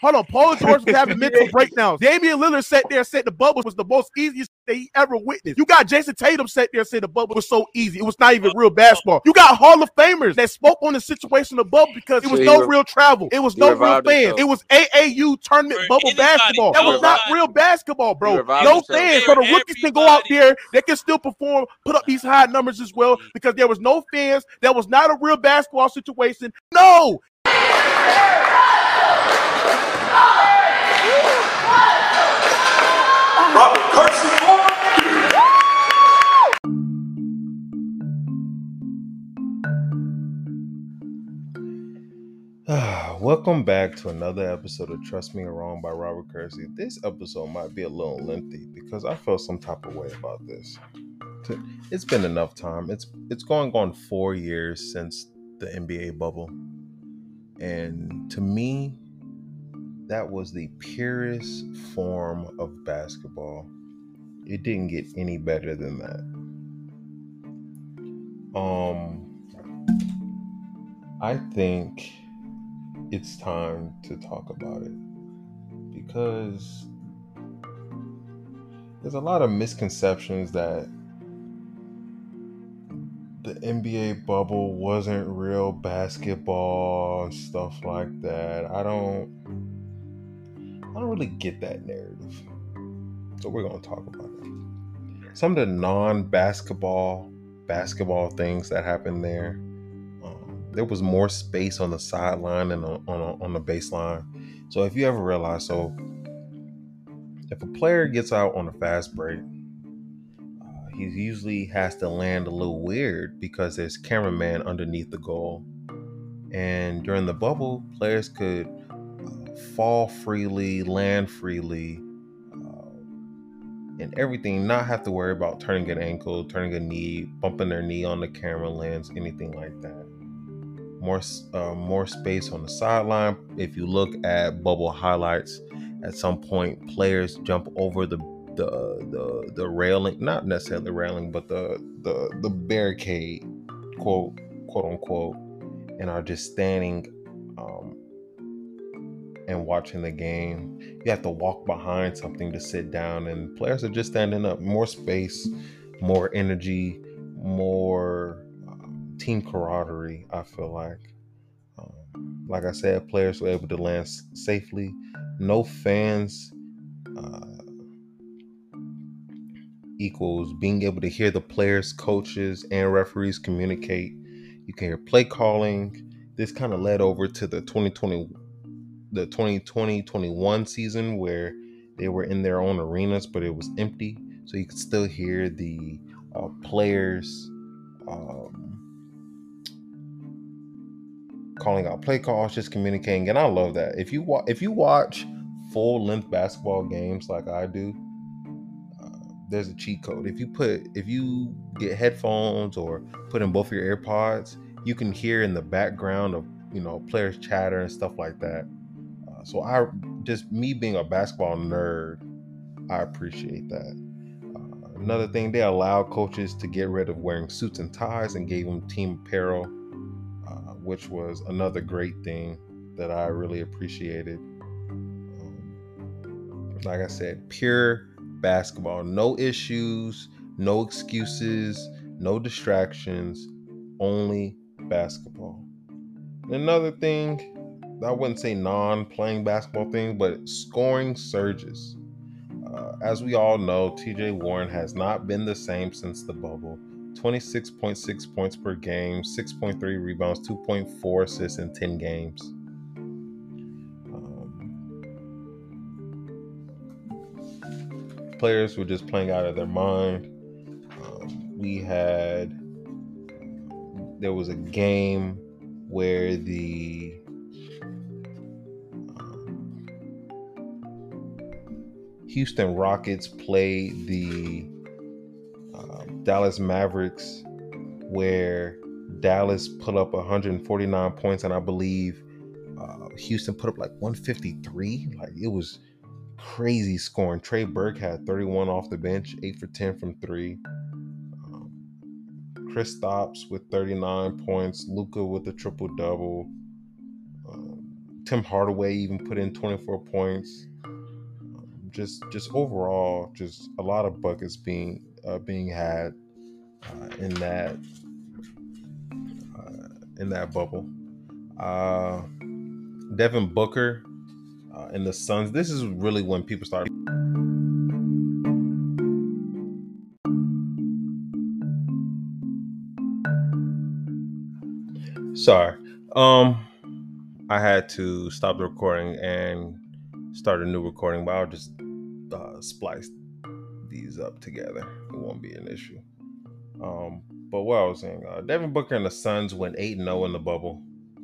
Hold on, Paul George was having mental breakdowns. Damian Lillard sat there and said the bubble was the most easiest thing he ever witnessed. You got Jayson Tatum sat there and said the bubble was so easy. It was not even real basketball. You got Hall of Famers that spoke on the situation of the bubble because it was So no re- real travel. It was no real revived fans. himself. It was AAU tournament For bubble anybody, basketball. That was not real basketball, bro. No fans. So the rookies can go out there. They can still perform, put up these high numbers as well because there was no fans. That was not a real basketball situation. No, Robert. Welcome back to another episode of Trust Me or Wrong by Robert Kersee. This episode might be a little lengthy because I felt some type of way about this. It's been enough time. It's it's going on four years since the NBA bubble, and to me, that was the purest form of basketball. It didn't get any better than that. Um, I think it's time to talk about it because there's a lot of misconceptions that the NBA bubble wasn't real basketball and stuff like that. I don't I don't really get that narrative. So we're going to talk about it. Some of the non-basketball basketball things that happened there um, there was more space on the sideline and on, on, on the baseline. So if you ever realize, so if a player gets out on a fast break, uh, he usually has to land a little weird because there's cameraman underneath the goal. And during the bubble, players could fall freely, land freely, uh, and everything. Not have to worry about turning an ankle, turning a knee, bumping their knee on the camera lens, anything like that more uh, more space on the sideline. If you look at bubble highlights, at some point players jump over the the the, the railing, not necessarily railing, but the the the barricade, quote quote unquote, and are just standing um, and watching the game. You have to walk behind something to sit down, and players are just standing up. More space, more energy, more um, team camaraderie. I feel like, um, like I said, players were able to land safely. No fans uh, equals being able to hear the players, coaches, and referees communicate. You can hear play calling. This kind of led over to the 2020, the 2020-21 season where they were in their own arenas, but it was empty, so you could still hear the uh, players um, calling out play calls, just communicating, and I love that. If you if you watch full length basketball games like I do, uh, there's a cheat code. If you put if you get headphones or put in both of your AirPods, you can hear in the background of you know players chatter and stuff like that. So I just me being a basketball nerd, I appreciate that. Uh, another thing, they allowed coaches to get rid of wearing suits and ties and gave them team apparel, uh, which was another great thing that I really appreciated. Um, like I said, pure basketball, no issues, no excuses, no distractions, only basketball. Another thing, I wouldn't say non-playing basketball thing, but scoring surges. Uh, as we all know, TJ Warren has not been the same since the bubble. 26.6 points per game, 6.3 rebounds, 2.4 assists in 10 games. Um, players were just playing out of their mind. Um, we had, there was a game where the Houston Rockets played the uh, Dallas Mavericks, where Dallas put up 149 points, and I believe uh, Houston put up like 153. Like it was crazy scoring. Trey Burke had 31 off the bench, 8 for 10 from 3. Um, Kristaps with 39 points, Luka with a triple double. Um, Tim Hardaway even put in 24 points. Just just overall, just a lot of buckets being uh, being had uh, in that uh, in that bubble. Uh, Devin Booker uh, and the Suns. This is really when people start. Sorry. Um, I had to stop the recording and start a new recording, but I'll just uh, splice these up together. It won't be an issue. Um, but what I was saying, uh, Devin Booker and the Suns went 8 0 in the bubble.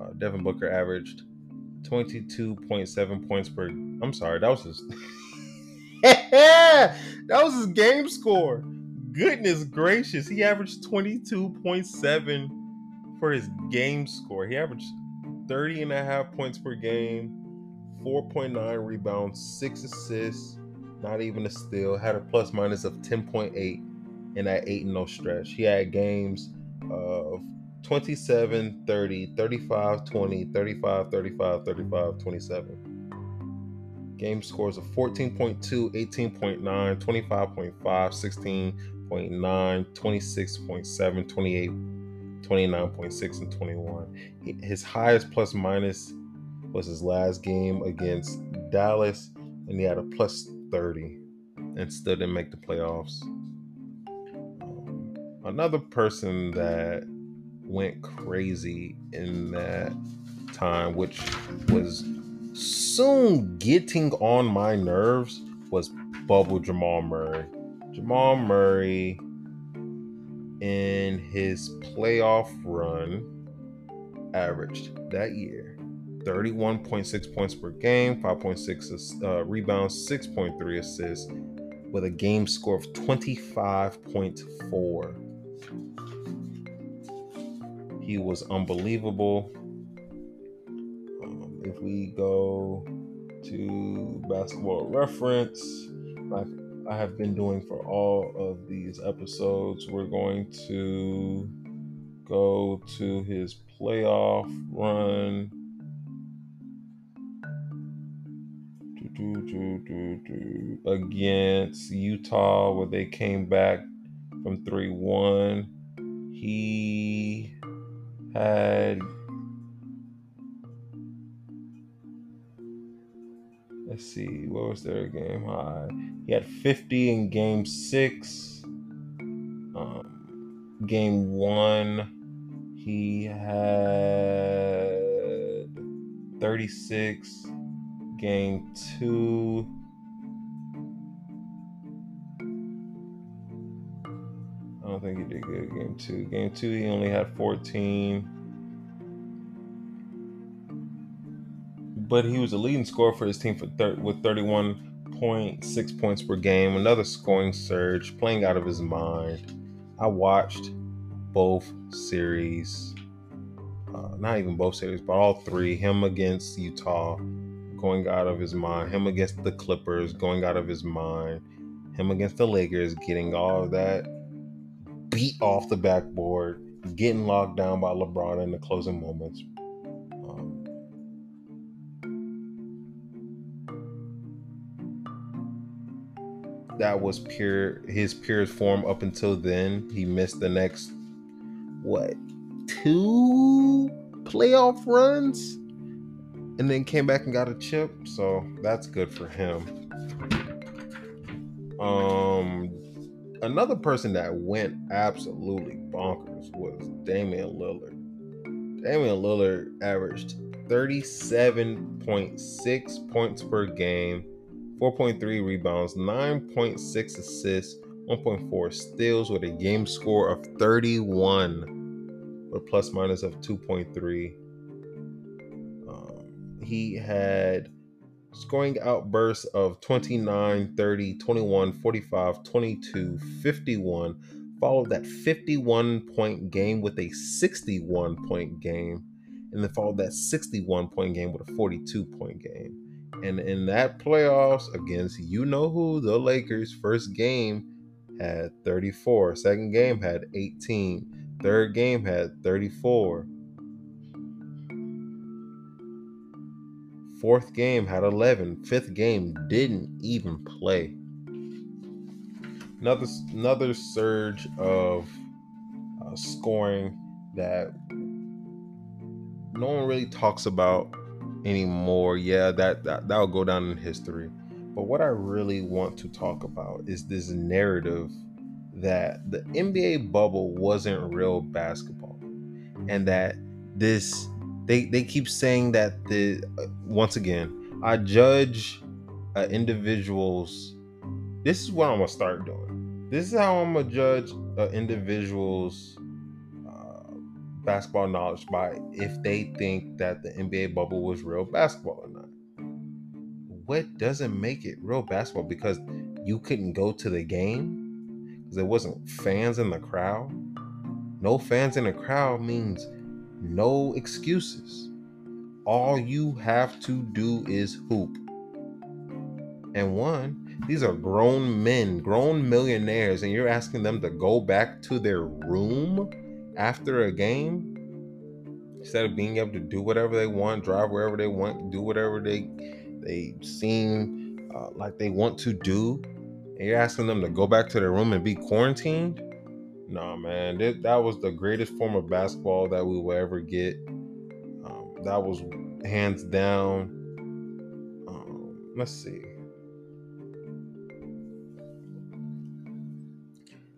Uh, Devin Booker averaged 22.7 points per. I'm sorry, that was his. that was his game score. Goodness gracious, he averaged 22.7 for his game score. He averaged 30 and a half points per game, 4.9 rebounds, 6 assists, not even a steal, had a plus minus of 10.8 in that 8 0 stretch. He had games of 27, 30, 35, 20, 35, 35, 35, 27. Game scores of 14.2, 18.9, 25.5, 16.9, 26.7, 28 29.6 and 21. His highest plus minus was his last game against Dallas, and he had a plus 30 and still didn't make the playoffs. Um, another person that went crazy in that time, which was soon getting on my nerves, was Bubble Jamal Murray. Jamal Murray in his playoff run averaged that year 31.6 points per game, 5.6 uh, rebounds, 6.3 assists, with a game score of 25.4. He was unbelievable. Um, if we go to basketball reference, like I have been doing for all of these episodes. We're going to go to his playoff run. Against Utah, where they came back from 3 1. He had let's see, what was their game high? He had 50 in game six. Um, game one, he had 36. Game two, I don't think he did good. Game two. Game two, he only had 14. but he was a leading scorer for his team for thir- with 31.6 points per game. Another scoring surge, playing out of his mind. I watched both series, uh, not even both series, but all three. Him against Utah, going out of his mind. Him against the Clippers, going out of his mind. Him against the Lakers, getting all of that beat off the backboard, getting locked down by LeBron in the closing moments. Um, that was pure his purest form up until then. He missed the next what two playoff runs and then came back and got a chip. So that's good for him. Um another person that went absolutely bonkers was Damian Lillard. Damian Lillard averaged 37.6 points per game 4.3 rebounds, 9.6 assists, 1.4 steals with a game score of 31 with plus minus of 2.3. He had scoring outbursts of 29, 30, 21, 45, 22, 51, followed that 51 point game with a 61 point game, and then followed that 61 point game with a 42 point game. And in that playoffs against you know who, the Lakers, first game had 34, second game had 18, third game had 34. Fourth game had 11. Fifth game didn't even play. Another another surge of uh, scoring that no one really talks about anymore. Yeah, that, that that'll go down in history. But what I really want to talk about is this narrative that the NBA bubble wasn't real basketball and that this they they keep saying that the uh, once again I judge uh, individuals this is what I'm gonna start doing this is how I'm gonna judge uh, individuals basketball knowledge by if they think that the NBA bubble was real basketball or not. What doesn't make it real basketball? Because you couldn't go to the game because there wasn't fans in the crowd. No fans in the crowd means no excuses. All you have to do is hoop. And one, these are grown men, grown millionaires, and you're asking them to go back to their room after a game instead of being able to do whatever they want, drive wherever they want, do whatever they they seem uh, like they want to do, and you're asking them to go back to their room and be quarantined. Nah, man, that, that was the greatest form of basketball that we will ever get. Um, that was hands down. Um, let's see.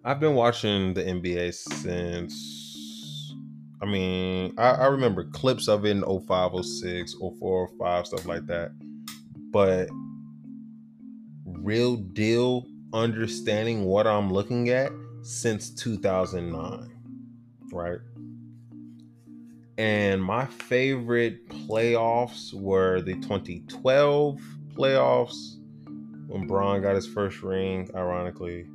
I've been watching the NBA since I mean, I, I remember clips of it in 05, 06, 04, 05, stuff like that. But real deal understanding what I'm looking at since 2009, right? And my favorite playoffs were the 2012 playoffs when Bron got his first ring, ironically.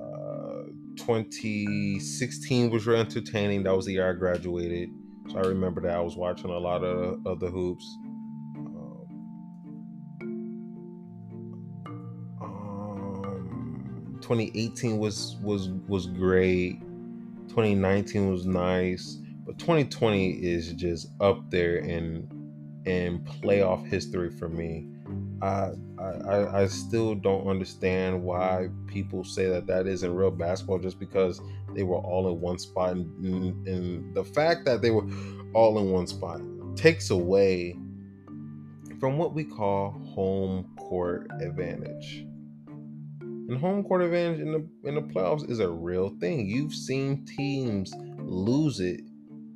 Uh, 2016 was real entertaining. That was the year I graduated. So I remember that I was watching a lot of, of the hoops. 2018 was was was great. 2019 was nice, but 2020 is just up there in in playoff history for me. I, I I still don't understand why people say that that isn't real basketball just because they were all in one spot and, and the fact that they were all in one spot takes away from what we call home court advantage. And home court advantage in the in the playoffs is a real thing. You've seen teams lose it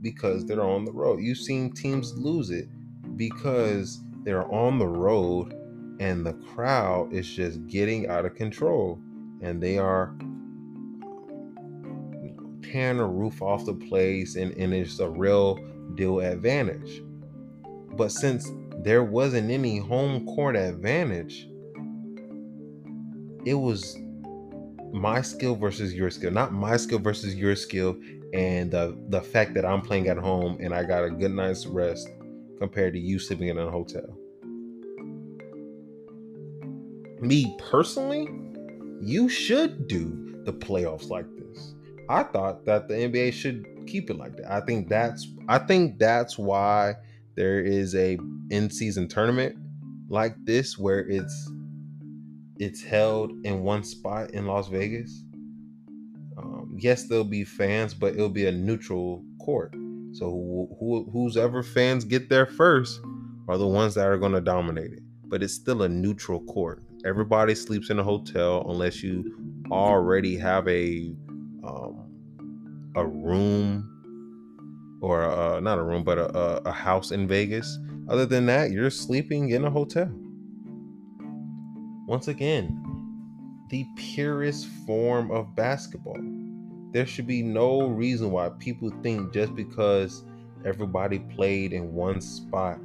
because they're on the road. You've seen teams lose it because they're on the road and the crowd is just getting out of control and they are tearing the roof off the place and, and it's a real deal advantage but since there wasn't any home court advantage it was my skill versus your skill not my skill versus your skill and the the fact that i'm playing at home and i got a good night's rest compared to you sleeping in a hotel me personally, you should do the playoffs like this. I thought that the NBA should keep it like that. I think that's I think that's why there is a in-season tournament like this where it's it's held in one spot in Las Vegas. Um, yes, there'll be fans, but it'll be a neutral court. So who, who ever fans get there first are the ones that are going to dominate it. But it's still a neutral court everybody sleeps in a hotel unless you already have a um, a room or a, not a room but a, a house in Vegas. Other than that, you're sleeping in a hotel. Once again, the purest form of basketball. There should be no reason why people think just because everybody played in one spot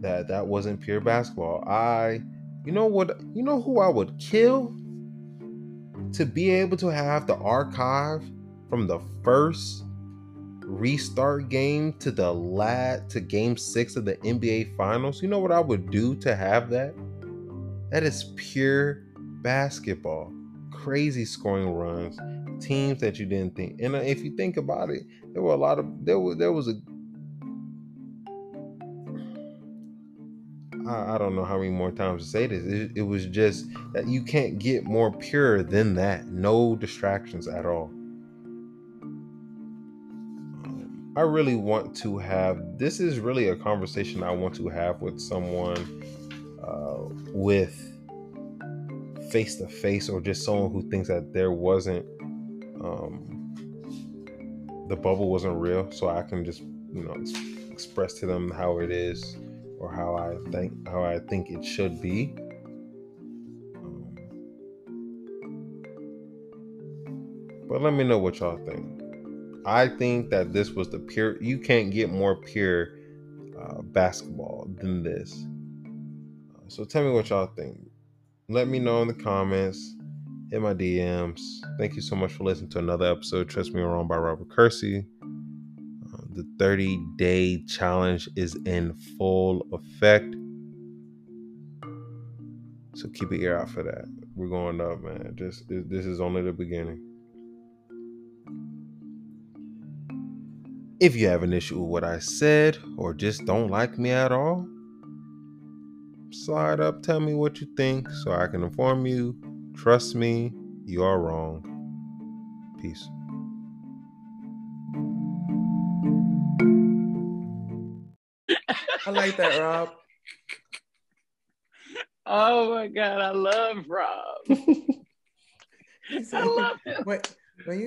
that that wasn't pure basketball. I, you know what, you know who I would kill to be able to have the archive from the first restart game to the lat to game six of the NBA finals. You know what I would do to have that? That is pure basketball. Crazy scoring runs, teams that you didn't think. And uh, if you think about it, there were a lot of there was there was a I, I don't know how many more times to say this. It, it was just that you can't get more pure than that. No distractions at all. I really want to have this is really a conversation I want to have with someone uh, with face to face or just someone who thinks that there wasn't um, the bubble wasn't real. So i can just you know ex- express to them how it is or how i think how i think it should be. Um, but let me know what y'all think i think that this was the pure you can't get more pure uh, basketball than this uh, so tell me what y'all think let me know in the comments, hit my DMs. Thank you so much for listening to another episode. Trust Me Wrong by Robert Kersee. Uh, the 30 day challenge is in full effect. So keep an ear out for that. We're going up, man. Just this is only the beginning. If you have an issue with what I said or just don't like me at all, slide up, tell me what you think so I can inform you. Trust me, you are wrong. Peace. I like that, Rob. Oh my god, I love Rob. I love him. Wait, when you